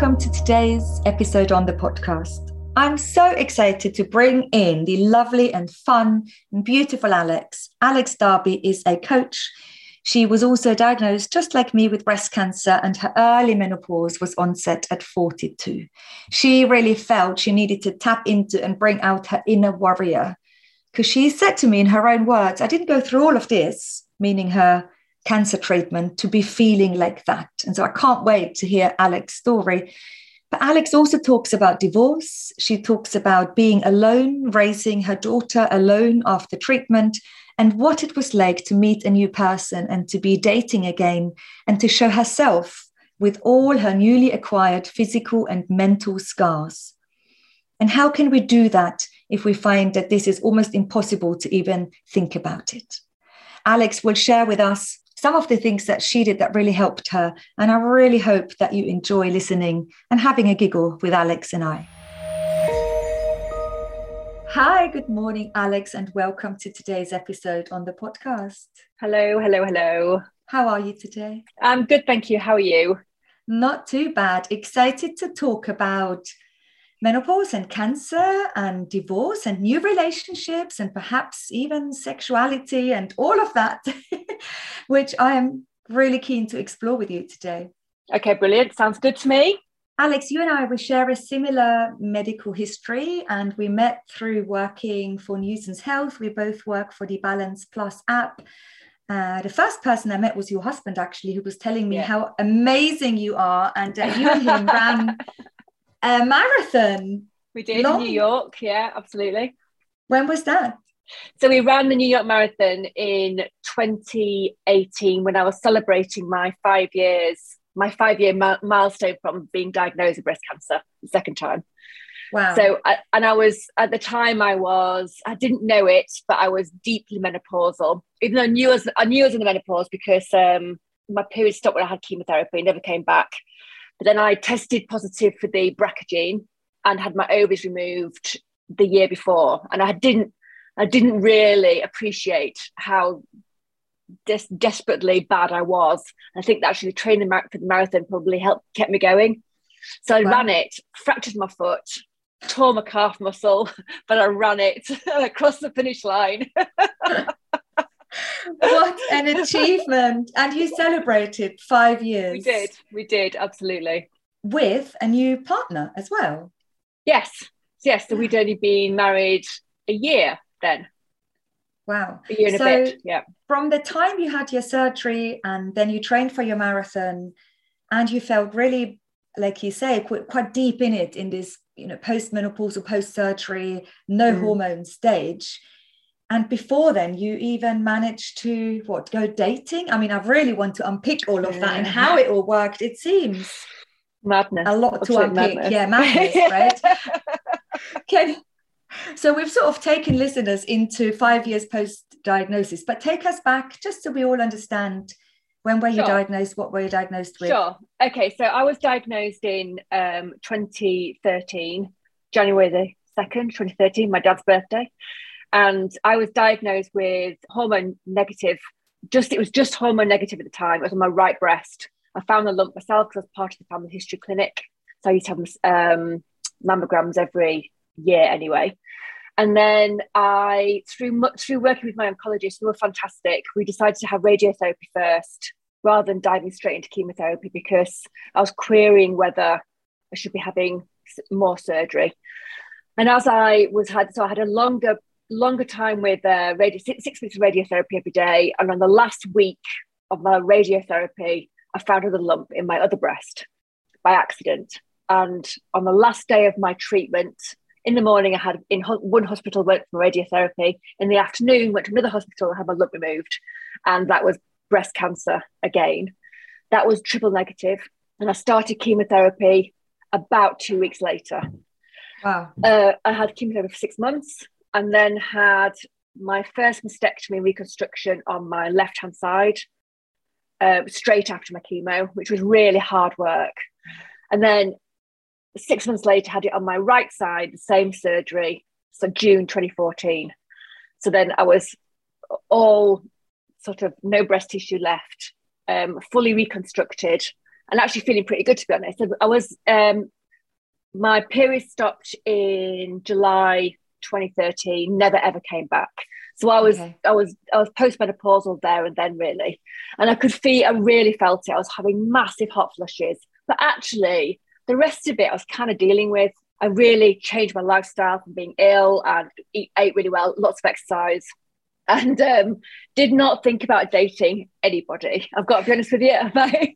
Welcome to today's episode on the podcast. I'm so excited to bring in the lovely and fun and beautiful Alex. Alex Darby is a coach. She was also diagnosed, just like me, with breast cancer, and her early menopause was onset at 42. She really felt she needed to tap into and bring out her inner warrior. Because she said to me in her own words, I didn't go through all of this, meaning her cancer treatment to be feeling like that. And so I can't wait to hear Alex's story. But Alex also talks about divorce. She talks about being alone, raising her daughter alone after treatment, and what it was like to meet a new person and to be dating again and to show herself with all her newly acquired physical and mental scars. And how can we do that if we find that this is almost impossible to even think about it? Alex will share with us some of the things that she did that really helped her. And I really hope that you enjoy listening and having a giggle with Alex and I. Hi, good morning, Alex, and welcome to today's episode on the podcast. Hello, hello, hello. How are you today? I'm good, thank you. How are you? Not too bad. Excited to talk about menopause and cancer and divorce and new relationships and perhaps even sexuality and all of that, which I am really keen to explore with you today. Okay, brilliant. Sounds good to me. Alex, you and I, we share a similar medical history and we met through working for Newson's Health. We both work for the Balance Plus app. Uh, the first person I met was your husband, actually, who was telling me yeah. how amazing you are. And uh, you and him ran a marathon. We did Long. in New York. Yeah, absolutely. When was that? So we ran the New York Marathon in 2018 when I was celebrating my five years, my five year ma- milestone from being diagnosed with breast cancer the second time. Wow. So, I, and I was at the time I was I didn't know it, but I was deeply menopausal. Even though I knew I was, I knew I was in the menopause because um, my period stopped when I had chemotherapy, never came back. But then I tested positive for the BRCA gene and had my ovaries removed the year before, and I didn't I didn't really appreciate how des- desperately bad I was. I think that actually training for the marathon probably helped kept me going. So I wow. ran it, fractured my foot, tore my calf muscle, but I ran it across the finish line. what an achievement. And you celebrated five years. We did. We did. Absolutely. With a new partner as well. Yes. Yes. So we'd only been married a year then. Wow. A year and so a bit. Yeah. From the time you had your surgery and then you trained for your marathon and you felt really, like you say, quite, quite deep in it in this, you know, post-menopausal, post-surgery, no mm. hormone stage and before then you even managed to what go dating? I mean I've really want to unpick all of that and how it all worked. It seems madness. a lot to unpick. madness. yeah madness right? Okay so we've sort of taken listeners into five years post diagnosis but take us back just so we all understand when were you sure. diagnosed what were you diagnosed with? Sure. Okay so i was diagnosed in um, 2013 january the 2nd 2013 my dad's birthday and I was diagnosed with hormone negative. Just it was just hormone negative at the time. It was on my right breast. I found the lump myself because I was part of the family history clinic. So I used to have um, mammograms every year anyway. And then I, through through working with my oncologist, who were fantastic, we decided to have radiotherapy first. rather than diving straight into chemotherapy because I was querying whether I should be having more surgery. And as I was had, so I had a longer longer time with uh, radio, six, six weeks of radiotherapy every day, and on the last week of my radiotherapy, I found a lump in my other breast by accident. And on the last day of my treatment, in the morning, I had in ho- one hospital went for radiotherapy. In the afternoon, went to another hospital and had my lump removed, and that was breast cancer again. That was triple negative, and I started chemotherapy about two weeks later. Wow. Uh, I had chemotherapy for six months, and then had my first mastectomy reconstruction on my left hand side uh, straight after my chemo, which was really hard work. And then six months later, had it on my right side, the same surgery. So June 2014. So then I was all sort of no breast tissue left, um, fully reconstructed, and actually feeling pretty good to be honest. I was um, my period stopped in July 2013, never ever came back. So I was okay. I was I was postmenopausal there and then really, and I could feel I really felt it. I was having massive hot flushes, but actually the rest of it I was kind of dealing with. I really changed my lifestyle from being ill and eat, ate really well, lots of exercise, and um, did not think about dating anybody. I've got to be honest with you. My,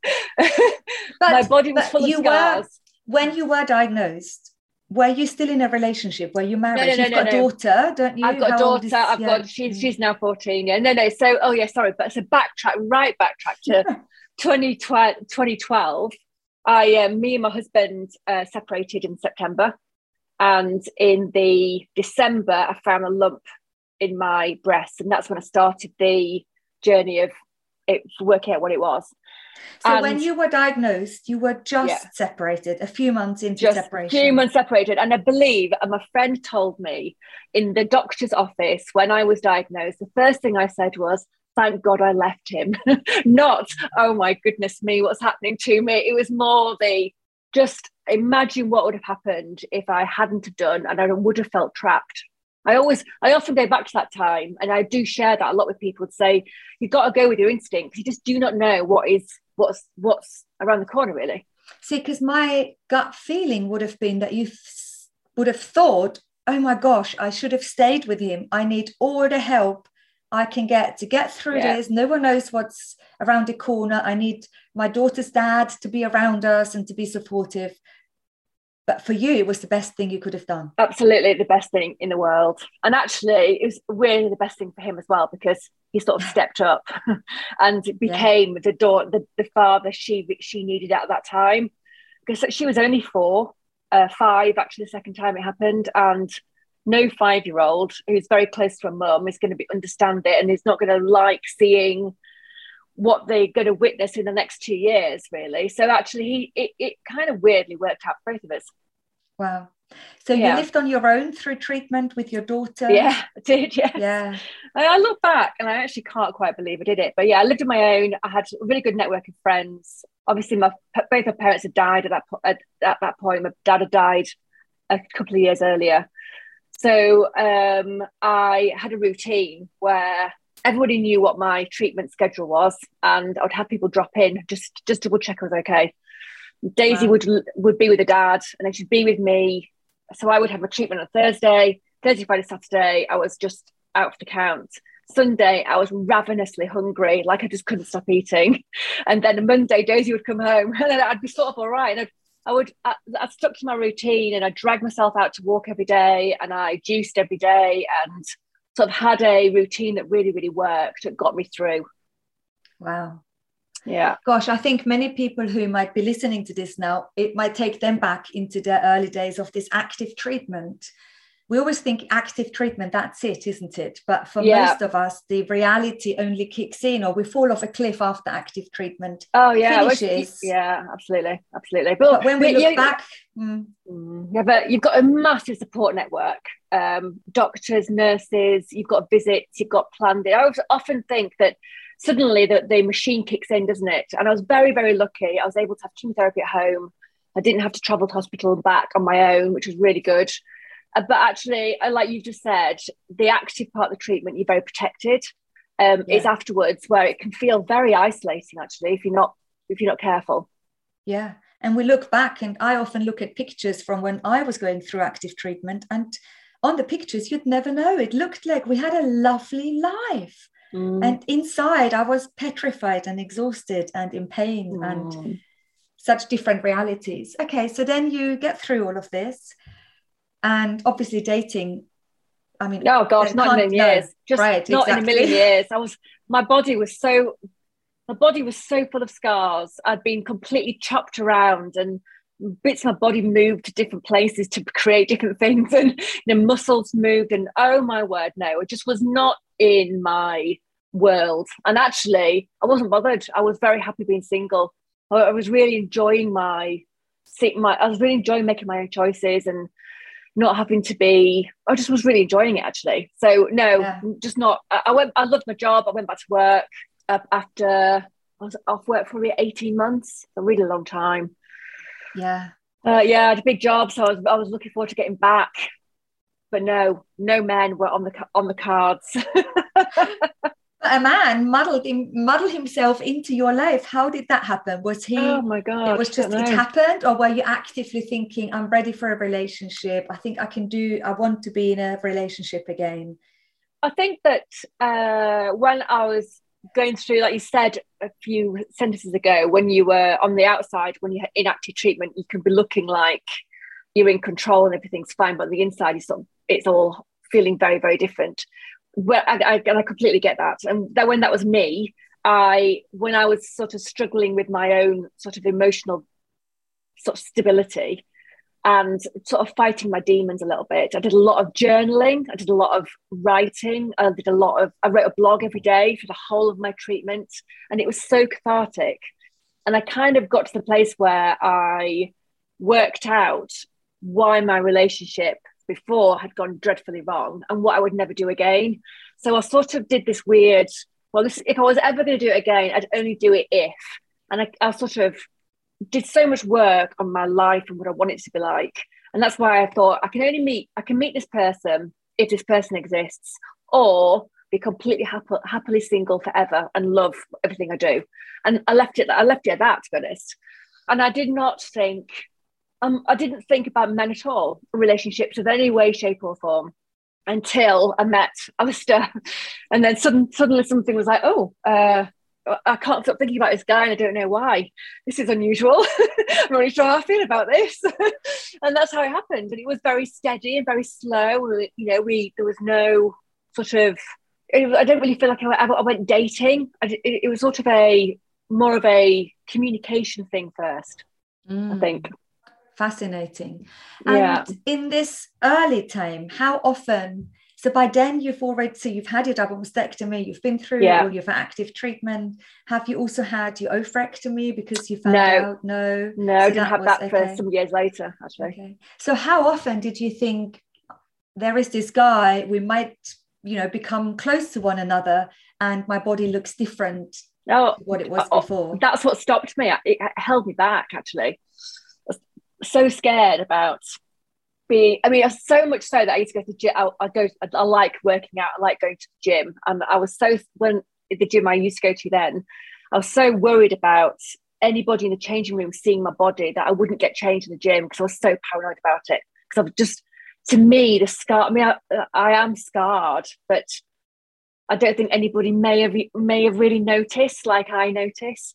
my body was full of scars. Were, when you were diagnosed, were you still in a relationship? Were you married? No, no, no, You've got a daughter, don't you? I've got How a daughter. Is, I've yeah. got she's she's now 14. Yeah. No, no. So oh yeah, sorry, but it's a backtrack, right backtrack to 2012, 2012. I um, me and my husband uh, separated in September. And in the December, I found a lump in my breast. And that's when I started the journey of it working out what it was. So and when you were diagnosed, you were just yeah. separated a few months into just separation. A few months separated. And I believe, um, and my friend told me in the doctor's office when I was diagnosed, the first thing I said was, thank God I left him. Not, oh my goodness me, what's happening to me? It was more the just imagine what would have happened if I hadn't have done and I would have felt trapped. I always, I often go back to that time, and I do share that a lot with people. To say you've got to go with your instinct. You just do not know what is what's what's around the corner really. See because my gut feeling would have been that you would have thought oh my gosh i should have stayed with him. I need all the help i can get to get through yeah. this. No one knows what's around the corner. I need my daughter's dad to be around us and to be supportive but for you it was the best thing you could have done. Absolutely the best thing in the world. And actually it was really the best thing for him as well because he sort of stepped up and became yeah. the daughter the, the father she she needed at that time. Because she was only four uh, five actually the second time it happened and no five year old who's very close to a mum is going to be understand it and is not going to like seeing what they're going to witness in the next two years, really. So actually, he it, it kind of weirdly worked out for both of us. Wow. So yeah. you lived on your own through treatment with your daughter? Yeah, I did. Yeah. Yeah. I look back and I actually can't quite believe I did it. But yeah, I lived on my own. I had a really good network of friends. Obviously, my both my parents had died at that at, at that point. My dad had died a couple of years earlier. So um, I had a routine where everybody knew what my treatment schedule was, and I would have people drop in just just double check I was okay. Daisy wow. would would be with her dad, and then she'd be with me. So I would have a treatment on Thursday, Thursday, Friday, Saturday. I was just out of the count. Sunday, I was ravenously hungry, like I just couldn't stop eating. And then Monday, Daisy would come home, and then I'd be sort of all right. And I'd, I would, I, I stuck to my routine, and I dragged myself out to walk every day, and I juiced every day, and sort of had a routine that really, really worked. It got me through. Wow. Yeah. Gosh, I think many people who might be listening to this now, it might take them back into the early days of this active treatment we always think active treatment that's it isn't it but for yeah. most of us the reality only kicks in or we fall off a cliff after active treatment oh yeah finishes. yeah absolutely absolutely but, but when we look back mm. mm. yeah but you've got a massive support network um, doctors nurses you've got visits you've got planned it i often think that suddenly the, the machine kicks in doesn't it and i was very very lucky i was able to have chemotherapy at home i didn't have to travel to hospital and back on my own which was really good but actually, like you've just said, the active part of the treatment, you're very protected. um, yeah. is afterwards, where it can feel very isolating actually if you're not if you're not careful. Yeah, and we look back, and I often look at pictures from when I was going through active treatment, and on the pictures you'd never know. It looked like we had a lovely life. Mm. And inside, I was petrified and exhausted and in pain mm. and such different realities. Okay, so then you get through all of this, and obviously dating. I mean, oh gosh, not in a million years. Just right, not exactly. in a million years. I was, my body was so, my body was so full of scars. I'd been completely chopped around, and bits of my body moved to different places to create different things, and the muscles moved. And oh my word, no, it just was not in my world. And actually, I wasn't bothered. I was very happy being single. I was really enjoying my, my I was really enjoying making my own choices and not having to be. I just was really enjoying it actually. So no, yeah. just not. I went. I loved my job. I went back to work uh, after I was off work for eighteen months. A really long time. Yeah. Uh, yeah, I had a big job, so I was I was looking forward to getting back. But no, no men were on the on the cards. a man muddled him, muddled himself into your life. How did that happen? Was he? Oh my god! It was just it happened, or were you actively thinking, "I'm ready for a relationship. I think I can do. I want to be in a relationship again." I think that uh, when I was going through, like you said a few sentences ago, when you were on the outside, when you're in active treatment, you can be looking like you're in control and everything's fine, but on the inside, you sort of, it's all feeling very, very different well, I, I, I completely get that. And that when that was me, I when I was sort of struggling with my own sort of emotional sort of stability and sort of fighting my demons a little bit. I did a lot of journaling. I did a lot of writing. I did a lot of. I wrote a blog every day for the whole of my treatment, and it was so cathartic. And I kind of got to the place where I worked out why my relationship before had gone dreadfully wrong and what I would never do again. So I sort of did this weird, well, this, if I was ever going to do it again, I'd only do it if. And I, I sort of did so much work on my life and what I want it to be like. And that's why I thought I can only meet, I can meet this person if this person exists, or be completely happy, happily single forever and love everything I do. And I left it, I left it at that, to be honest. And I did not think um, I didn't think about men at all, relationships of any way, shape, or form until I met Alistair. And then sudden, suddenly something was like, oh, uh, I can't stop thinking about this guy and I don't know why. This is unusual. I'm not really sure how I feel about this. and that's how it happened. And it was very steady and very slow. You know, we there was no sort of, I don't really feel like I, I went dating. I, it, it, was sort of a more of a communication thing first, mm. I think fascinating. And yeah. in this early time, how often? So by then you've already so you've had your double mastectomy, you've been through yeah. all your active treatment. Have you also had your oophorectomy because you found no. out? No, no, so I didn't have was, that okay. for some years later, actually. Okay. So how often did you think there is this guy, we might, you know, become close to one another and my body looks different oh, what it was uh, oh, before? That's what stopped me. It held me back actually so scared about being i mean so much so that i used to go to gym. I, I go I, I, like working out. I like going to the gym. And i was so when the gym i used to go to then i was so worried about anybody in the changing room seeing my body that i wouldn't get changed in the gym because i was so paranoid about it. Because i was just to me the scar i mean I, I am scarred but i don't think anybody may have may have really noticed like i notice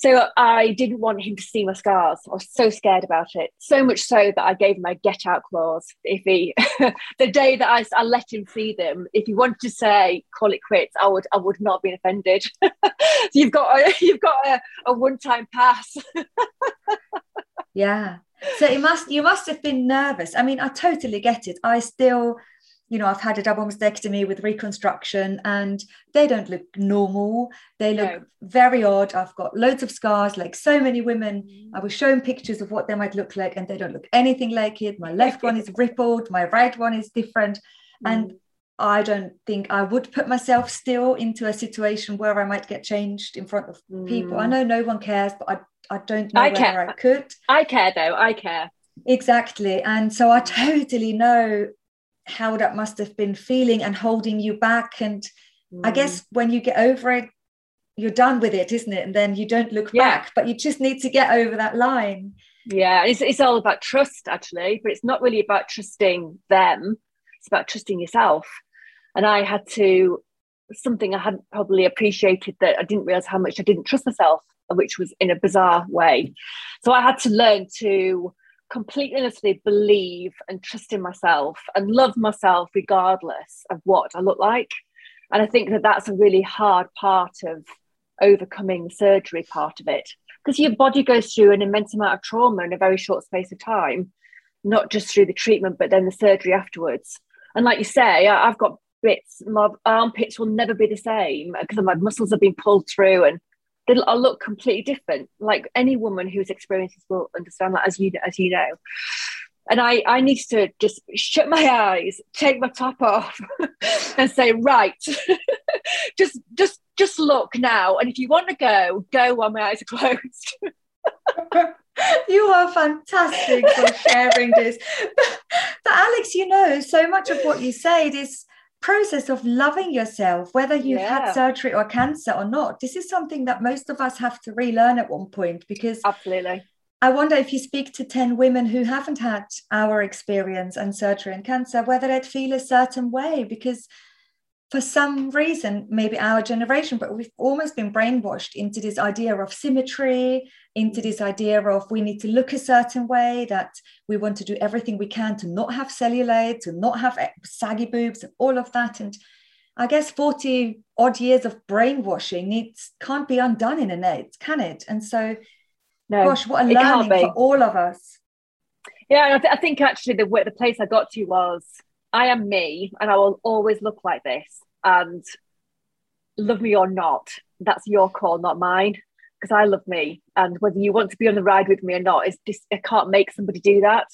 so I didn't want him to see my scars. I was so scared about it. So much so that I gave him a get out clause. If he, the day that I, I let him see them, if he wanted to say call it quits, I would I would not be offended. so you've got a, you've got a, a one time pass. yeah. So it must you must have been nervous. I mean, I totally get it. I still you know, I've had a double mastectomy with reconstruction and they don't look normal. They look no. very odd. I've got loads of scars, like so many women. Mm. I was shown pictures of what they might look like and they don't look anything like it. My left one is rippled, my right one is different. Mm. And I don't think I would put myself still into a situation where I might get changed in front of mm. people. I mm. know no one cares, but I, I don't know I whether care. I could. I care though. I care. Exactly. And so I totally know how that must have been feeling and holding you back and mm. I guess when you get over it, you're done with it, isn't it? And then you don't look yeah. back, but you just need to get over that line. Yeah, it's, it's all about trust, actually, but it's not really about trusting them. It's about trusting yourself. And I had to, something I hadn't probably appreciated that I didn't realize how much I didn't trust myself, which was in a bizarre way. So I had to learn to completely honestly believe and trust in myself and love myself regardless of what I look like. And I think that that's a really hard part of overcoming the surgery part of it because your body goes through an immense amount of trauma in a very short space of time, not just through the treatment, but then the surgery afterwards. And like you say, I've got bits, my armpits will never be the same because my muscles have been pulled through and I'll look completely different. Like any woman who's experienced this will understand that, as you as you know. And I, I need to just shut my eyes, take my top off, and say, right, just just just look now. And if you want to go, go while my eyes are closed. you are fantastic for sharing this. But Alex, you know, so much of what you said is process of loving yourself, whether you've yeah. had surgery or cancer or not. This is something that most of us have to relearn at one point because absolutely. I wonder if you speak to 10 women who haven't had our experience and surgery and cancer, whether they'd feel a certain way because for some reason, maybe our generation, but we've almost been brainwashed into this idea of symmetry, into this idea of we need to look a certain way, that we want to do everything we can to not have cellulite, to not have saggy boobs, and all of that. And I guess 40 odd years of brainwashing needs can't be undone in a night, can it? And so, no, gosh, what a learning for all of us. Yeah, I, th- I think actually the the place I got to was I am me and I will always look like this. And love me or not, that's your call, not mine. Because I love me. And whether you want to be on the ride with me or not, is just I can't make somebody do that.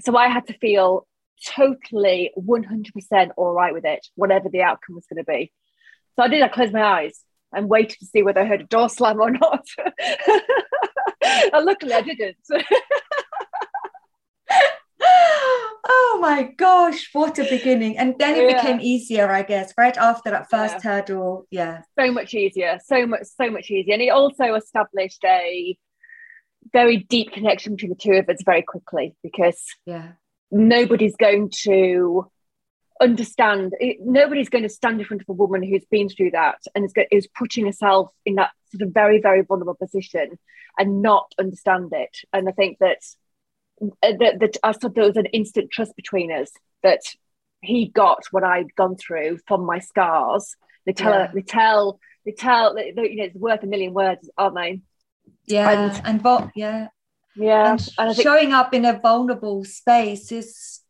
So I had to feel totally 100% all right with it, whatever the outcome was going to be. So I did, I closed my eyes and waited to see whether I heard a door slam or not. and luckily I didn't. oh my gosh, what a beginning. And then it yeah. became easier, I guess, right after that first yeah. hurdle. Yeah. So much easier. So much, so much easier. And it also established a very deep connection between the two of us very quickly because yeah, nobody's going to understand nobody's going to stand in front of a woman who's been through that and is, is putting herself in that sort of very very vulnerable position and not understand it and i think that Uh, that, that I thought there was an instant trust between us that he got what I'd gone through from my scars. They tell, yeah. they tell, they tell, they, you know, it's worth a million words, aren't they? Yeah, and, and but yeah, yeah, and, and think, showing up in a vulnerable space is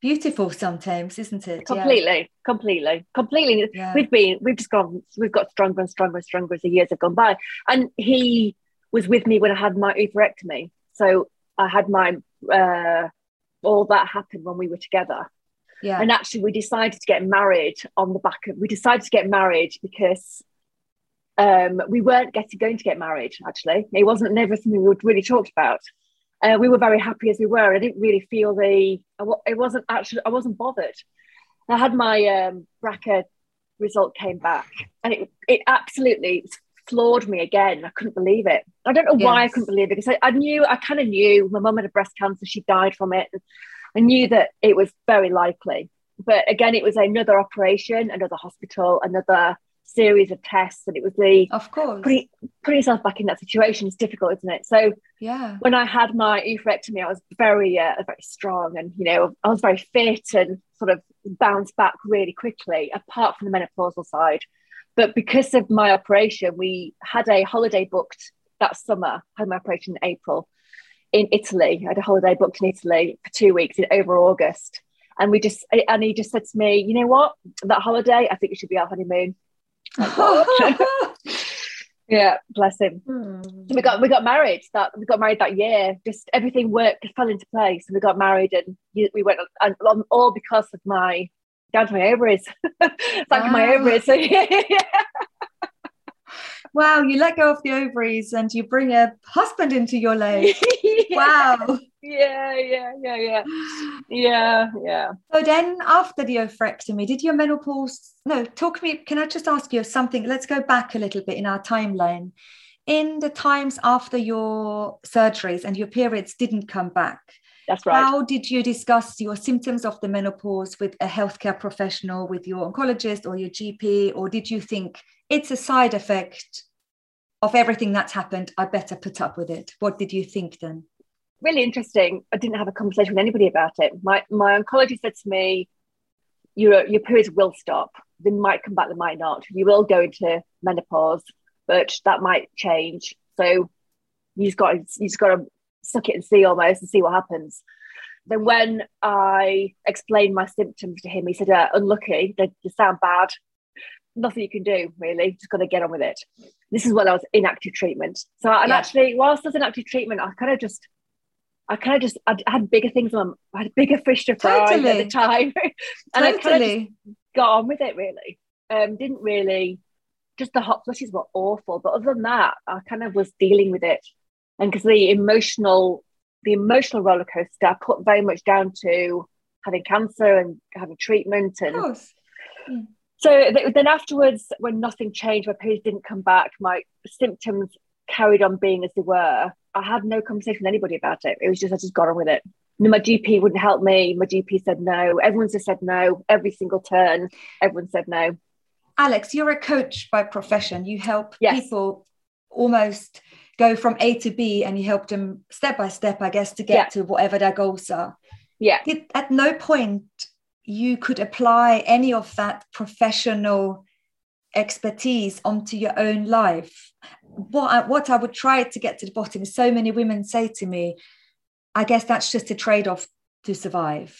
beautiful sometimes, isn't it? Completely, yeah. completely, completely. Yeah. We've been, we've just gone, we've got stronger and stronger and stronger as the years have gone by. And he was with me when I had my oophorectomy, so I had my uh, all that happened when we were together. Yeah. And actually, we decided to get married on the back of. We decided to get married because um, we weren't getting going to get married. Actually, it wasn't never something we would really talked about. Uh, we were very happy as we were. I didn't really feel the. It wasn't actually. I wasn't bothered. I had my um, BRCA result came back, and it it absolutely floored me again. I couldn't believe it. I don't know yes. why I couldn't believe it because I, I knew, I kind of knew my mum had a breast cancer. She died from it. I knew that it was very likely. But again, it was another operation, another hospital, another series of tests. And it was the, of course, putting, putting yourself back in that situation is difficult, isn't it? So, yeah, when I had my oophorectomy, I was very, uh, very strong and, you know, I was very fit and sort of bounced back really quickly, apart from the menopausal side. But because of my operation, we had a holiday booked that summer. Had my operation in April in Italy. I had a holiday booked in Italy for two weeks in over August. And we just and he just said to me, you know what? That holiday, I think it should be our honeymoon. yeah, bless him. Hmm. we got we got married that we got married that year. Just everything worked fell into place, and we got married, and we went and all because of my down to my ovaries. Thank wow. my ovaries. Wow, you let go of the ovaries and you bring a husband into your life. yeah. Wow. Yeah, yeah, yeah, yeah. Yeah, yeah. So then after the oophorectomy, did your menopause no, talk me, can I just ask you something? Let's go back a little bit in our timeline. In the times after your surgeries and your periods didn't come back, that's right. How did you discuss your symptoms of the menopause with a healthcare professional, with your oncologist or your GP? Or did you think it's a side effect of everything that's happened? I better put up with it. What did you think then? Really interesting. I didn't have a conversation with anybody about it. My, my oncologist said to me, your, your periods will stop. They might come back, they might not. You will go into menopause, but that might change. So you've got you just got to suck it and see almost and see what happens. Then when I explained my symptoms to him, he said, uh, "Unlucky, they, they sound bad. Nothing you can do really. Just got to get on with it." This is when I was in active treatment. So, and yeah. actually, whilst I was in active treatment, I kind of just, I kind of just, I had bigger things on. I had bigger fish to fry totally. at the time, and totally. I kind of got on with it. Really, um, didn't really. Just the hot flushes were awful, but other than that, I kind of was dealing with it and because the emotional the emotional roller coaster I put very much down to having cancer and having treatment and mm. so then afterwards when nothing changed my periods didn't come back my symptoms carried on being as they were. I had no conversation with anybody about it. It was just I just got on with it. My GP wouldn't help me. My GP said no. Everyone just said no every single turn everyone said no. Alex you're a coach by profession. You help yes. people almost go from A to B and you help them step by step, I guess, to get yeah. to whatever their goals are. Yeah. Did, at no point you could apply any of that professional expertise onto your own life. What I, what I would try to get to the bottom is so many women say to me, I guess that's just a trade off to survive.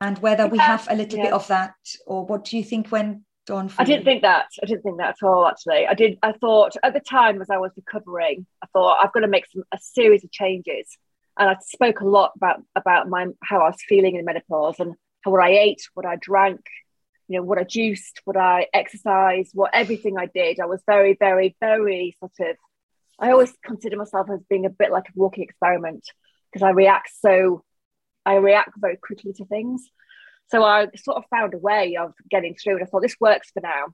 And whether we have a little yeah. bit of that, or what do you think when I didn't think that. I didn't think that at all. Actually, I did. I thought at the time as I was recovering, I thought I've got to make some a series of changes, and I spoke a lot about about my how I was feeling in menopause and how what I ate, what I drank, you know, what I juiced, what I exercised, what everything I did. I was very, very, very sort of. I always consider myself as being a bit like a walking experiment because I react so. I react very quickly to things. So I sort of found a way of getting through, and I thought this works for now.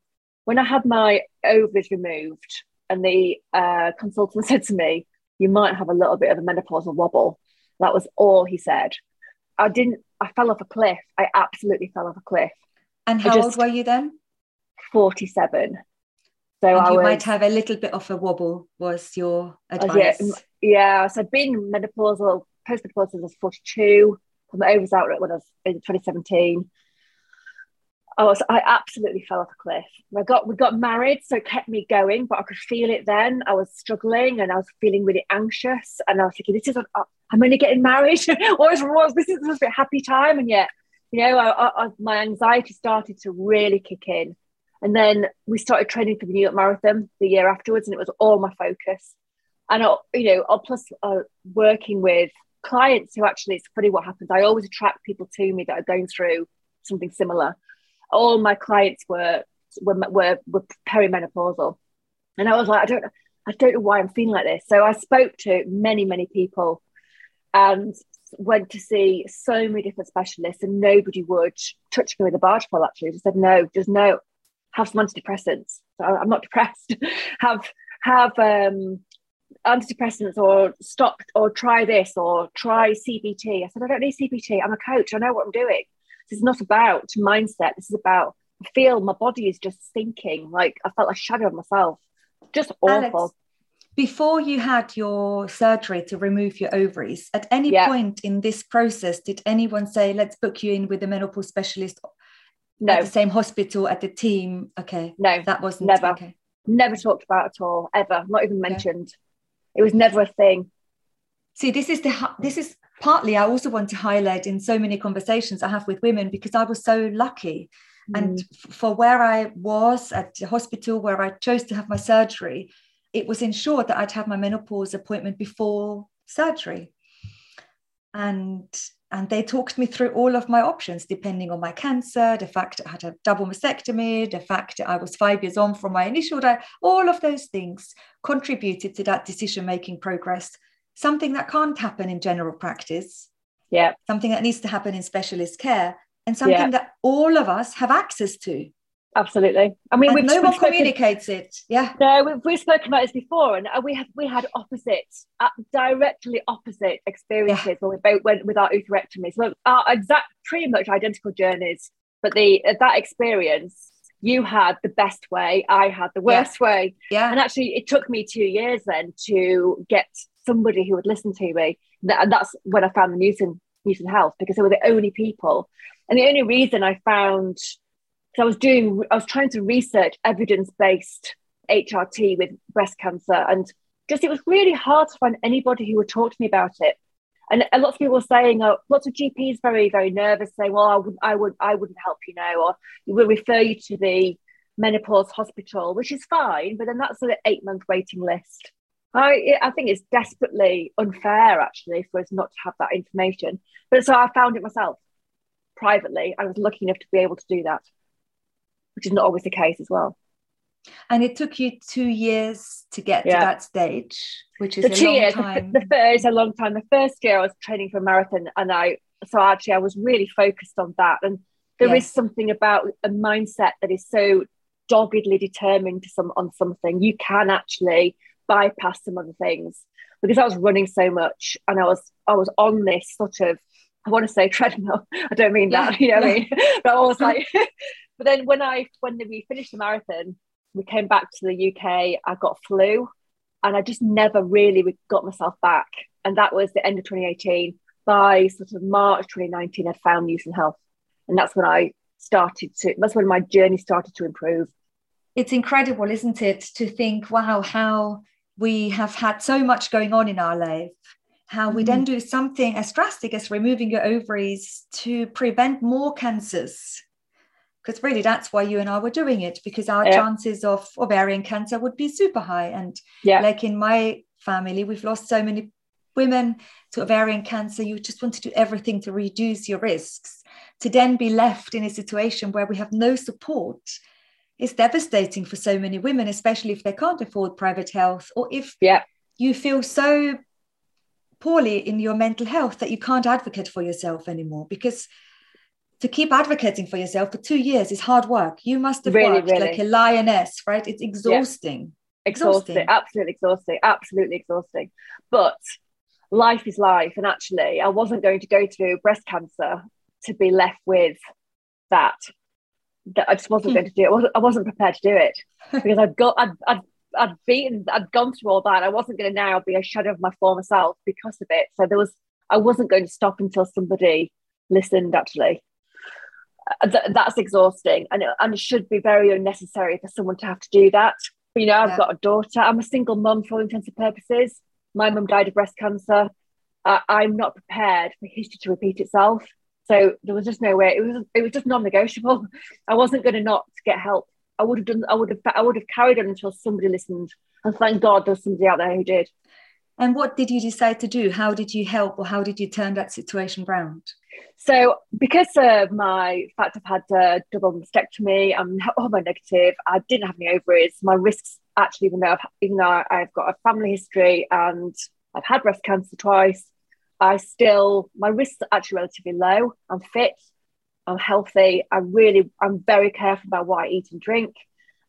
When I had my ovaries removed, and the uh, consultant said to me, "You might have a little bit of a menopausal wobble." That was all he said. I didn't. I fell off a cliff. I absolutely fell off a cliff. And how old were you then? Forty-seven. So and I you was, might have a little bit of a wobble. Was your advice? Yeah, yeah. So I'd been menopausal, postmenopausal was forty-two my ovaries out when I was in 2017. I was I absolutely fell off a cliff. I got we got married, so it kept me going, but I could feel it then. I was struggling and I was feeling really anxious, and I was thinking, "This is uh, I'm only getting married. what is was this is supposed to be a happy time?" And yet, you know, I, I, my anxiety started to really kick in, and then we started training for the New York Marathon the year afterwards, and it was all my focus. And uh, you know, plus uh, working with clients who actually, it's funny what happens. I always attract people to me that are going through something similar. All my clients were were were, were perimenopausal, and I was like, I don't, I don't know why I'm feeling like this. So I spoke to many, many people, and went to see so many different specialists, and nobody would touch me with a barge pole. Actually, just said no, just no. Have some antidepressants. So I'm not depressed. have have um antidepressants or stop or try this or try CBT. I said, I don't need CBT. I'm a coach. I know what I'm doing. This is not about mindset. This is about I feel my body is just sinking. Like I felt a shadow of myself. Just awful. Alex, before you had your surgery to remove your ovaries, at any yeah. point in this process, did anyone say, let's book you in with a menopause specialist no. at the same hospital at the team? Okay. No, that wasn't never. Okay. Never talked about at all, ever, not even mentioned. It was never a thing. See, this is the this is partly I also want to highlight in so many conversations I have with women because I was so lucky. Mm. And for where I was at the hospital where I chose to have my surgery, it was ensured that I'd have my menopause appointment before surgery. And and they talked me through all of my options depending on my cancer the fact that i had a double mastectomy the fact that i was five years on from my initial diet all of those things contributed to that decision making progress. Something that can't happen in general practice. Yeah. Something that needs to happen in specialist care and something yeah. that all of us have access to absolutely. I mean we've, no one spoken, communicates it. Yeah. No we've, we've spoken about this before and uh, we have we had opposite uh, directly opposite experiences yeah. when we both went with our oophorectomies. Well, our exact pretty much identical journeys but the uh, that experience you had the best way i had the worst yeah. way. Yeah. And actually it took me two years then to get somebody who would listen to me. And that's when i found the Newson Newson health because they were the only people. And the only reason i found so I was doing, I was trying to research evidence based HRT with breast cancer, and just it was really hard to find anybody who would talk to me about it. And a lot of people were saying, oh, lots of GPs very, very nervous, saying, "Well, I would, I would, I wouldn't help you now," or "We will refer you to the menopause hospital," which is fine, but then that's an eight month waiting list. I, I think it's desperately unfair, actually, for us not to have that information. But so I found it myself privately. I was lucky enough to be able to do that which is not always the case as well. And it took you two years to get yeah. to that stage, which is the two years. Time. The, the first a long time. The first year I was training for a marathon, and I so actually I was really focused on that. And there yes. is something about a mindset that is so doggedly determined to some on something. You can actually bypass some other things because I was running so much, and I was I was on this sort of I want to say treadmill. I don't mean that, yeah. you know what I mean? But I was like, but then when I when we finished the marathon, we came back to the UK. I got flu, and I just never really got myself back. And that was the end of 2018. By sort of March 2019, I'd found and Health, and that's when I started to. That's when my journey started to improve. It's incredible, isn't it, to think, wow, how we have had so much going on in our life how we then mm-hmm. do something as drastic as removing your ovaries to prevent more cancers because really that's why you and I were doing it because our yeah. chances of ovarian cancer would be super high. And yeah. like in my family, we've lost so many women to ovarian cancer. You just want to do everything to reduce your risks. To then be left in a situation where we have no support is devastating for so many women, especially if they can't afford private health or if yeah. you feel so poorly in your mental health that you can't advocate for yourself anymore because to keep advocating for yourself for two years is hard work. You must have really, worked really. like a lioness, right? It's exhausting. Yeah. Exhausting. exhausting, absolutely exhausting, absolutely exhausting. But life is life, and actually, I wasn't going to go through breast cancer to be left with that. That I just wasn't hmm. going to do it. I wasn't, I wasn't prepared to do it because I'd got, I'd, I'd, I'd beaten, I'd gone through all that. I wasn't going to now be a shadow of my former self because of it. So there was, I wasn't going to stop until somebody listened actually th- that's exhausting and it, and it should be very unnecessary for someone to have to do that. But, you know, I've yeah. got a daughter. I'm a single mum for all intents and purposes. My mum died of breast cancer. Uh, I'm not prepared for history to repeat itself. So there was just no way. It was it was just non-negotiable. I wasn't going to not get help. I would have done. I would have. I would have carried on until somebody listened. And thank God there's somebody out there who did. And what did you decide to do? How did you help, or how did you turn that situation around? So, because of my fact I've had a double mastectomy, I'm hormone negative. I didn't have any ovaries. My risks actually, even though I've, even though I've got a family history and I've had breast cancer twice, I still my risks are actually relatively low. I'm fit. I'm healthy. I really, I'm very careful about what I eat and drink,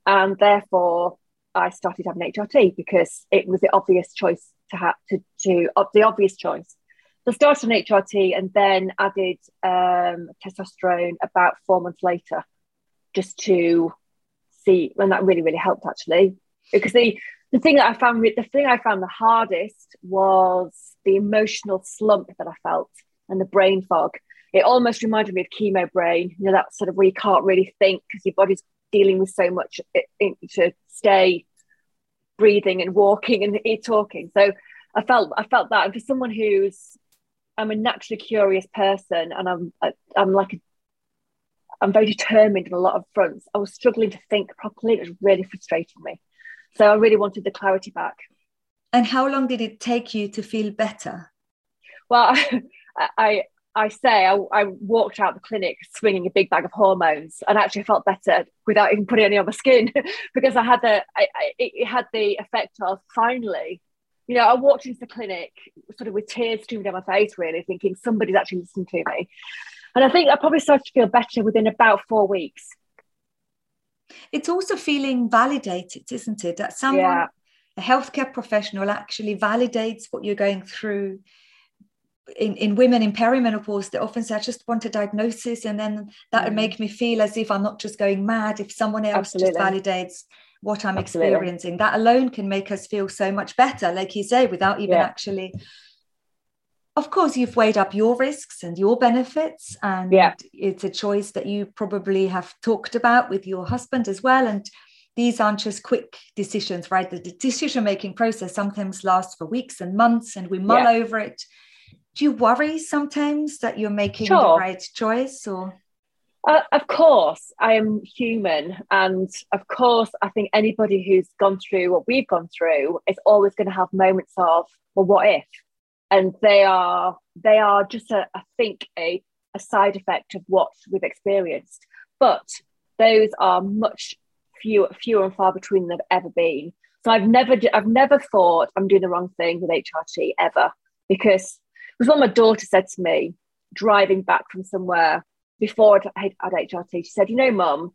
and therefore I started having HRT because it was the obvious choice to have to uh, the obvious choice. So I started on HRT and then added um, testosterone about four months later, just to see when that really really helped actually. Because the the thing that I found the thing I found the hardest was the emotional slump that I felt and the brain fog. It almost reminded me of chemo brain, you know, that sort of where you can't really think because your body's dealing with so much to stay breathing and walking and talking. So I felt I felt that. And for someone who's I'm a naturally curious person, and I'm I'm like a, I'm very determined in a lot of fronts. I was struggling to think properly. It was really frustrating me. So I really wanted the clarity back. And how long did it take you to feel better? Well, I, I I say I, I, walked out the clinic swinging a big bag of hormones, and actually felt better without even putting any on my skin because I had the I, I, it had the effect of finally, you know, I walked into the clinic sort of with tears streaming down my face, really thinking somebody's actually listening to me, and I think I probably started to feel better within about four weeks. It's also feeling validated, isn't it? That someone, yeah. a healthcare professional, actually validates what you're going through in, in women in perimenopause, they often say, I just want a diagnosis. And then that mm. would make me feel as if I'm not just going mad. If someone else Absolutely. just validates what I'm Absolutely. experiencing, that alone can make us feel so much better, like you say, without even yeah. actually. Of course, you've weighed up your risks and your benefits, and yeah. it's a choice that you probably have talked about with your husband as well. And these aren't just quick decisions, right? The decision making process sometimes lasts for weeks and months, and we mull yeah. over it do you worry sometimes that you're making sure. the right choice or uh, of course i am human and of course i think anybody who's gone through what we've gone through is always going to have moments of well what if? And they are they are just a, I think a, a side effect of what we've experienced. But those are much fewer fewer and far between than they've ever been. So i've never i've never thought i'm doing the wrong thing with hrt ever because it was what my daughter said to me driving back from somewhere before I had HRT. She said, You know, mum,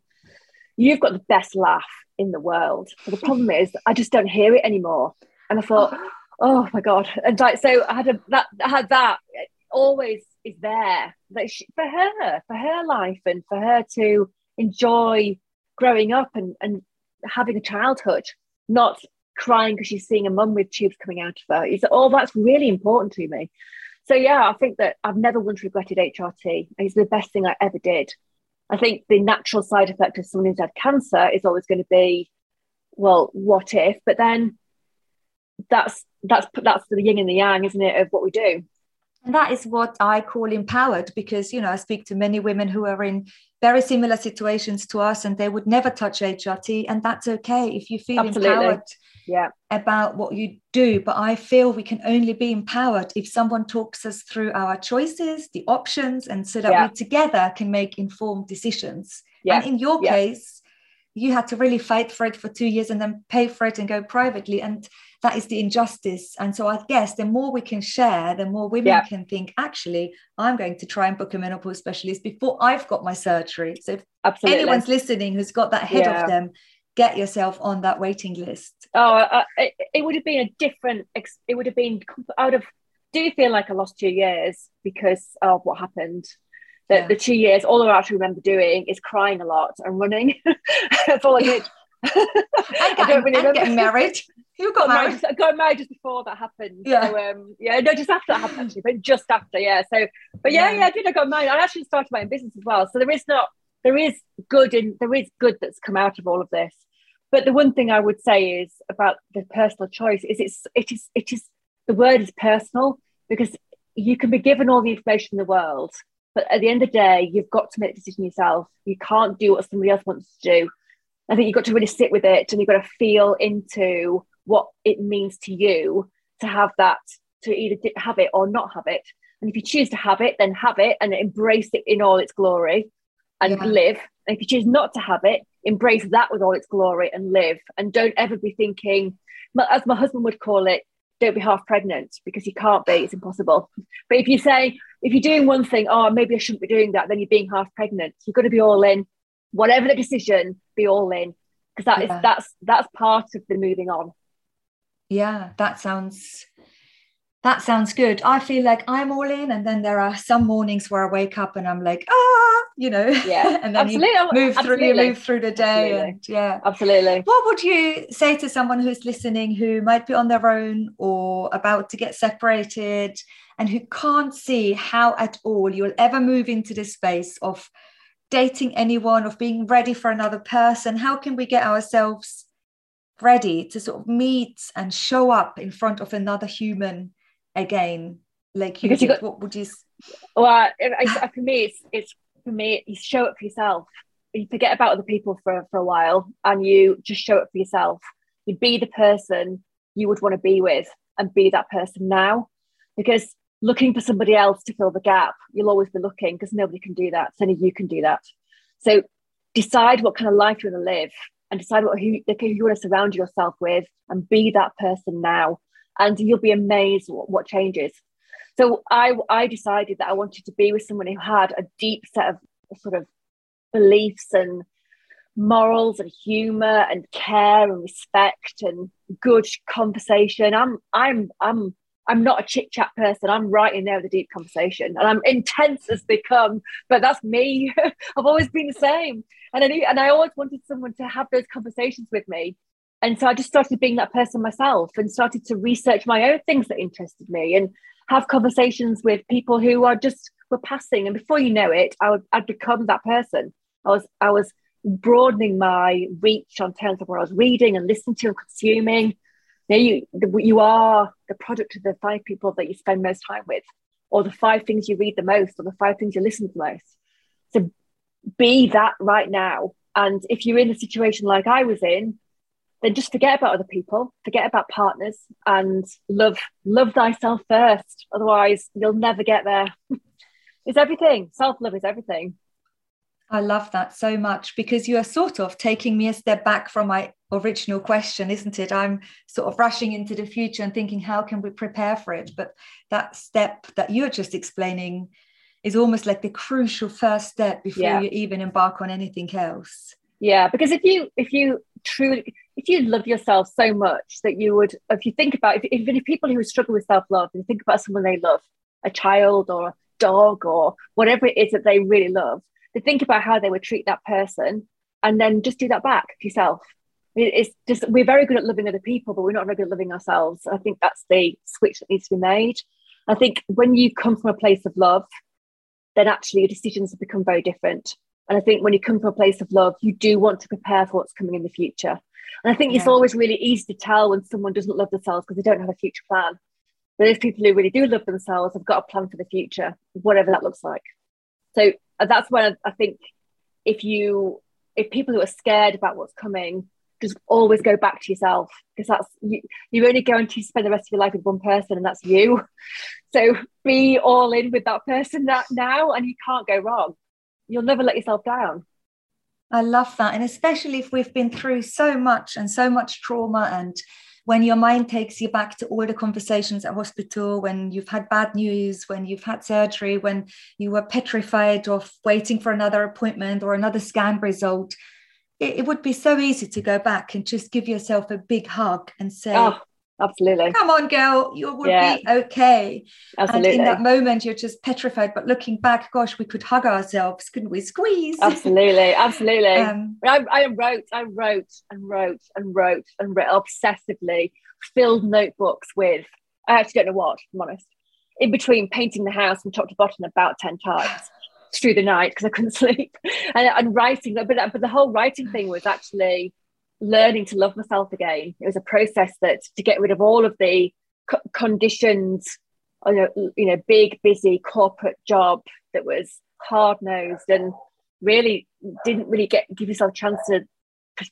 you've got the best laugh in the world. But the problem is, I just don't hear it anymore. And I thought, Oh my God. And like, so I had a, that, I had that always is there like she, for her, for her life and for her to enjoy growing up and, and having a childhood, not crying because she's seeing a mum with tubes coming out of her. Is all oh, that's really important to me. So yeah, I think that I've never once regretted HRT. It's the best thing I ever did. I think the natural side effect of someone who's had cancer is always going to be, well, what if? But then that's that's that's the yin and the yang, isn't it, of what we do. And that is what I call empowered because, you know, I speak to many women who are in very similar situations to us and they would never touch HRT. And that's okay if you feel Absolutely. empowered yeah. about what you do. But I feel we can only be empowered if someone talks us through our choices, the options, and so that yeah. we together can make informed decisions. Yeah. And in your yeah. case, you had to really fight for it for two years and then pay for it and go privately. And that is the injustice. And so I guess the more we can share, the more women yeah. can think, actually, I'm going to try and book a menopause specialist before I've got my surgery. So if Absolutely. anyone's listening who's got that ahead yeah. of them, get yourself on that waiting list. Oh, uh, it, it, would have been a different, it would have been out of, do you feel like I lost two years because of what happened? The, yeah. the two years, all I actually remember doing is crying a lot and running. That's all I did. I, got, I really and getting married. You got, got married. married. Got married just before that happened. Yeah. So, um, yeah. No, just after that happened actually, but just after. Yeah. So, but yeah, yeah, yeah, I did. I got married. I actually started my own business as well. So there is not, there is good in, there is good that's come out of all of this. But the one thing I would say is about the personal choice is it's it is it is the word is personal because you can be given all the information in the world, but at the end of the day, you've got to make the decision yourself. You can't do what somebody else wants to do. I think you've got to really sit with it and you've got to feel into what it means to you to have that, to either have it or not have it. And if you choose to have it, then have it and embrace it in all its glory and yeah. live. And if you choose not to have it, embrace that with all its glory and live. And don't ever be thinking, as my husband would call it, don't be half pregnant because you can't be, it's impossible. But if you say, if you're doing one thing, oh, maybe I shouldn't be doing that, then you're being half pregnant. You've got to be all in. Whatever the decision, be all in. Because that yeah. is that's that's part of the moving on. Yeah, that sounds that sounds good. I feel like I'm all in, and then there are some mornings where I wake up and I'm like, ah, you know, yeah, and then absolutely. you move absolutely. through, you move through the day, absolutely. and yeah, absolutely. What would you say to someone who's listening who might be on their own or about to get separated, and who can't see how at all you'll ever move into this space of dating anyone, of being ready for another person? How can we get ourselves ready to sort of meet and show up in front of another human? Again like you, you got, what would you well I, I, for me it's it's for me you show it for yourself you forget about other people for, for a while and you just show it for yourself you be the person you would want to be with and be that person now because looking for somebody else to fill the gap. You'll always be looking because nobody can do that. only you can do that. So decide what kind of life you want to live and decide what who, who you want to surround yourself with and be that person now. And you'll be amazed what, what changes. So I I decided that I wanted to be with someone who had a deep set of sort of beliefs and morals and humor and care and respect and good conversation. I'm I'm I'm I'm not a chit chat person. I'm right in there with a deep conversation, and I'm intense as they come. But that's me. I've always been the same, and I and I always wanted someone to have those conversations with me. And so I just started being that person myself, and started to research my own things that interested me, and have conversations with people who are just were passing. And before you know it, I would I'd become that person. I was I was broadening my reach on terms of what I was reading and listening to and consuming. You, know, you, you are the product of the five people that you spend most time with, or the five things you read the most, or the five things you listen to the most. So be that right now. And if you're in a situation like I was in, then just forget about other people, forget about partners, and love love thyself first. Otherwise, you'll never get there. it's everything. Self love is everything. I love that so much because you are sort of taking me a step back from my original question, isn't it? I'm sort of rushing into the future and thinking, how can we prepare for it? But that step that you're just explaining is almost like the crucial first step before yeah. you even embark on anything else. Yeah, because if you if you truly if you love yourself so much that you would if you think about if, if people who struggle with self-love and think about someone they love, a child or a dog or whatever it is that they really love, to think about how they would treat that person and then just do that back to yourself. It's just we're very good at loving other people, but we're not very good at loving ourselves. I think that's the switch that needs to be made. I think when you come from a place of love, then actually your decisions have become very different. And I think when you come from a place of love, you do want to prepare for what's coming in the future. And I think yeah. it's always really easy to tell when someone doesn't love themselves because they don't have a future plan. But those people who really do love themselves have got a plan for the future, whatever that looks like. So uh, that's when I think if you if people who are scared about what's coming just always go back to yourself because that's you, you're only going to spend the rest of your life with one person and that's you so be all in with that person that now and you can't go wrong you'll never let yourself down. I love that. And especially if we've been through so much and so much trauma and when your mind takes you back to all the conversations at hospital, when you've had bad news, when you've had surgery, when you were petrified of waiting for another appointment or another scan result, it, it would be so easy to go back and just give yourself a big hug and say, oh, absolutely. Come on girl you will yeah. be okay. Absolutely. and in that moment you're just petrified but looking back gosh we could hug ourselves couldn't we? Squeeze. Absolutely absolutely. Um, I, I, wrote i wrote and wrote and wrote and wrote obsessively filled notebooks with i actually don't know what i'm honest in between painting the house from top to bottom about 10 times through the night because i couldn't sleep and, and writing but, but the whole writing thing was actually learning to love myself again. It was a process that to get rid of all of the co- conditions, you know, you know, big, busy corporate job that was hard nosed and really didn't really get give yourself a chance to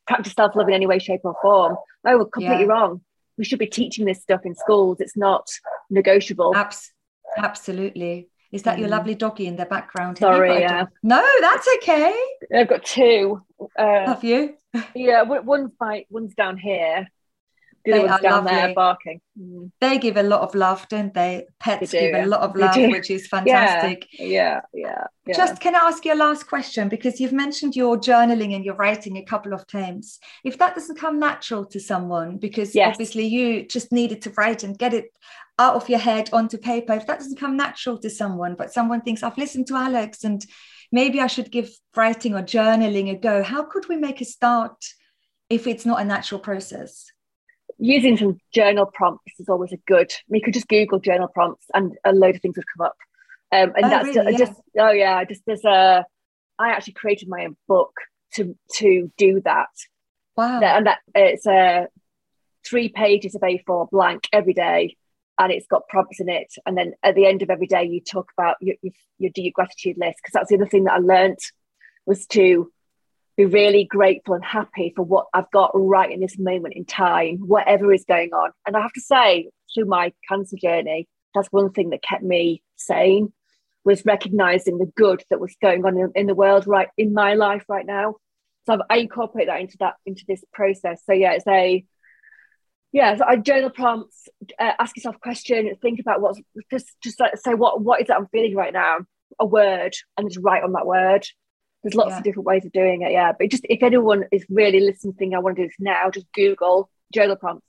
practice self love in any way, shape, or form. Oh, we're completely yeah. wrong. We should be teaching this stuff in schools. It's not negotiable. Abs- absolutely. Is that your mm. lovely doggy in the background? Sorry, yeah. No, that's okay. I've got two. Uh, Have you? yeah, one's by one's down here. The they one's down lovely. there barking. Mm. They give a lot of love, don't they? Pets they do, give yeah. a lot of love, which is fantastic. Yeah, yeah, yeah, Just can I ask you a last question? Because you've mentioned your journaling and your writing a couple of times. If that doesn't come natural to someone, because yes. obviously you just needed to write and get it out of your head onto paper, if that doesn't come natural to someone, but someone thinks, I've listened to Alex and maybe I should give writing or journaling a go. How could we make a start if it's not a natural process? Using some journal prompts is always a good. You could just Google journal prompts and a load of things would come up. Um, and oh, that's really? just, yeah. oh yeah, just there's a. I actually created my own book to to do that. Wow! And that it's a three pages of A4 blank every day, and it's got prompts in it. And then at the end of every day, you talk about you, you, you do your gratitude list because that's the other thing that I learned was to be really grateful and happy for what I've got right in this moment in time, whatever is going on. And I have to say, through my cancer journey, that's one thing that kept me sane was recognizing the good that was going on in, in the world right in my life right now. So I've, I incorporate that into that into this process. So yeah, it's a yeah, so I journal prompts, uh, ask yourself a question, think about what's just just like say what what is it I'm feeling right now, a word, and just write on that word. There's lots yeah. of different ways of doing it, yeah. But just if anyone is really listening, thinking I want to do this now, just Google journal prompts.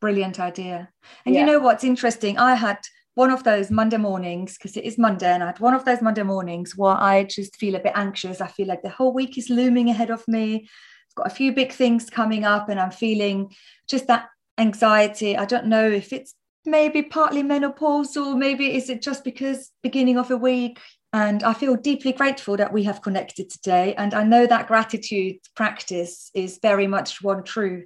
Brilliant idea. And yeah. you know what's interesting? I had one of those Monday mornings, because it is Monday, and I had one of those Monday mornings where I just feel a bit anxious. I feel like the whole week is looming ahead of me. I've got a few big things coming up, and I'm feeling just that anxiety. I don't know if it's maybe partly menopause or maybe is it just because beginning of a week. And I feel deeply grateful that we have connected today. And I know that gratitude practice is very much one true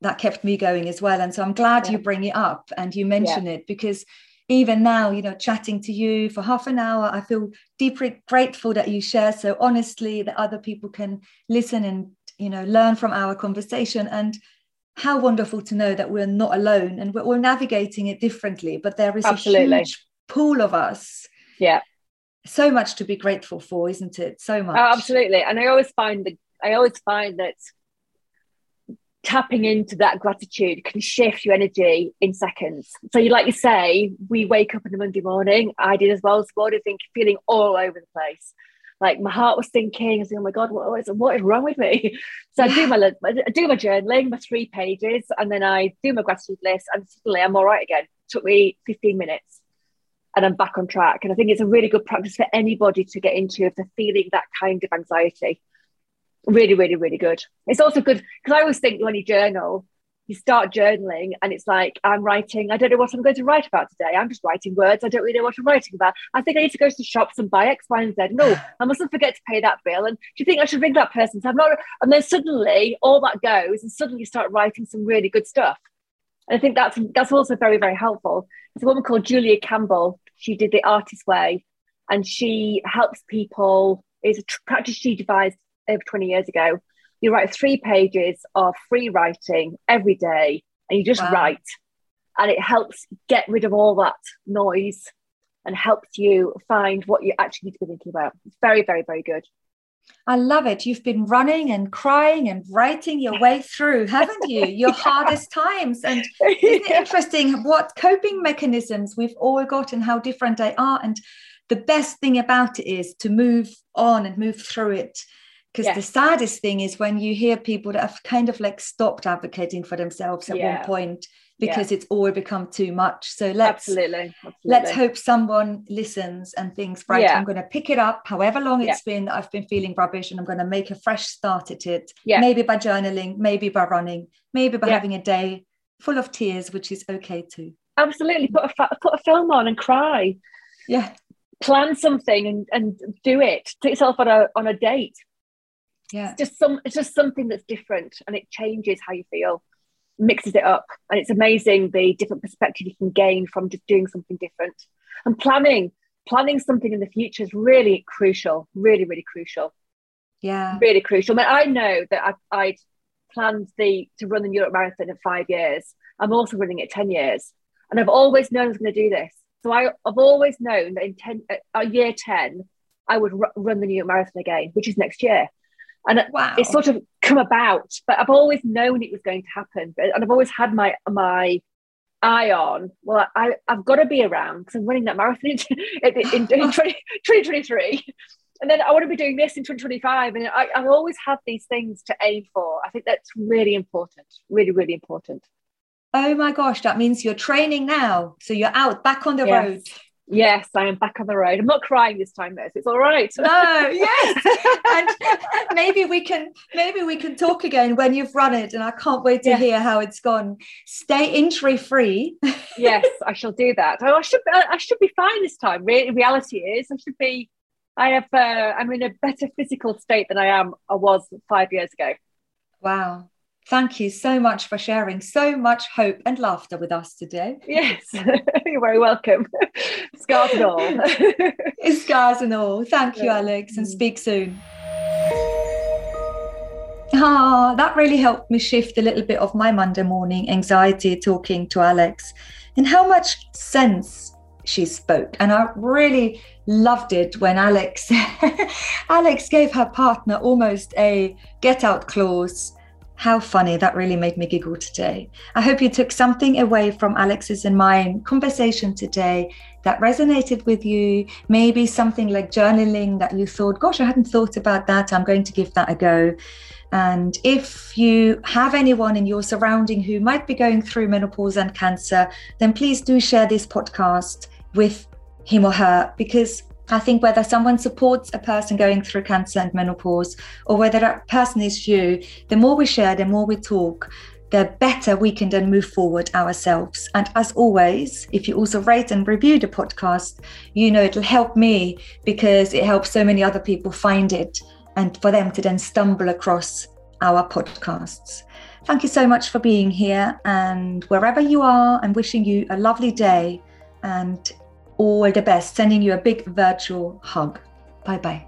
that kept me going as well. And so I'm glad yeah. you bring it up and you mention yeah. it because even now, you know, chatting to you for half an hour, I feel deeply grateful that you share so honestly that other people can listen and, you know, learn from our conversation. And how wonderful to know that we're not alone and we're, we're navigating it differently, but there is Absolutely. a huge pool of us. Yeah. So much to be grateful for, isn't it? So oh, much. Oh, absolutely. And I always find that I always find that tapping into that gratitude can shift your energy in seconds. So you like you say, we wake up on a Monday morning. I did as well this morning, think feeling all over the place. Like my heart was thinking, I was like, oh my God, what is, what is wrong with me? So. I do my I do my journaling, my three pages, and then I do my gratitude list, and suddenly I'm all right again. It took me 15 minutes and I'm back on track. And I think it's a really good practice for anybody to get into if they're feeling that kind of anxiety really, really, really good. It's also good because I always think when you journal, you start journaling and it's like I'm writing, I don't know what I'm going to write about today. I'm just writing words. I don't really know what I'm writing about. I think I need to go to the shops and buy X, Y, and Z. No, I mustn't forget to pay that bill. And do you think I should ring that person? So I'm not and then suddenly all that goes and suddenly you start writing some really good stuff. And I think that's that's also very, very helpful. There's a woman called Julia Campbell. She did the artist way and she helps people, it's a practice she devised over 20 years ago, you write three pages of free writing every day and you just wow. write. And it helps get rid of all that noise and helps you find what you actually need to be thinking about. It's very, very, very good. I love it. You've been running and crying and writing your way through, haven't you? Your hardest times. And isn't it interesting what coping mechanisms we've all got and how different they are? And the best thing about it is to move on and move through it because the saddest thing is when you hear people that have kind of like stopped advocating for themselves at yeah. one point because yeah. it's all become too much. So let's absolutely, absolutely. let's hope someone listens and thinks right yeah. i'm going to pick it up however long it's been i've been feeling rubbish and i'm going to make a fresh start at it. Yeah. maybe by journaling maybe by running maybe by having a day full of tears which is okay too. Absolutely put a put a film on and cry. Yeah. Plan something and, and do it. Take yourself on a on a date. Yeah. It's just some it's just something that's different and it changes how you feel mixes it up and it's amazing the different perspective you can gain from just doing something different. And planning planning something in the future is really crucial really really crucial. Yeah. Really crucial. I, mean, I know that I, I'd planned the to run the New York Marathon in five years. I'm also running it 10 years. And I've always known I was going to do this. So I, have always known that in 10 uh, year 10 I would r- run the New York Marathon again which is next year. And wow. it's sort of come about but i've always known it was going to happen and i've always had my my eye on well I, i've got to be around because i'm running that marathon in, in, in 20, 2023 and then i want to be doing this in 2025 and I, i've always had these things to aim for. I think that's really important really really important. Oh my gosh that means you're training now. So you're out back on the yes. road Yes, I am back on the road. I'm not crying this time, though. So it's all right. No, yes, and maybe we can maybe we can talk again when you've run it, and I can't wait to hear how it's gone. Stay injury free. yes, I shall do that. Oh, I should I should be fine this time. Re- reality is, I should be. I have. Uh, I'm in a better physical state than I am. I was five years ago. Wow. Thank you so much for sharing so much hope and laughter with us today. Yes, you're very welcome. Scars and all. Scars and all. Thank you, Alex, and mm. speak soon. Ah, that really helped me shift a little bit of my Monday morning anxiety talking to Alex and how much sense she spoke. And I really loved it when Alex Alex gave her partner almost a get out clause. How funny. That really made me giggle today. I hope you took something away from Alex's and mine conversation today that resonated with you. Maybe something like journaling that you thought, gosh, I hadn't thought about that. I'm going to give that a go. And if you have anyone in your surrounding who might be going through menopause and cancer, then please do share this podcast with him or her because I think whether someone supports a person going through cancer and menopause or whether that person is you, the more we share, the more we talk, the better we can then move forward ourselves. And as always, if you also rate and review the podcast, you know it'll help me because it helps so many other people find it and for them to then stumble across our podcasts. Thank you so much for being here. And wherever you are, I'm wishing you a lovely day and all the best, sending you a big virtual hug. Bye bye.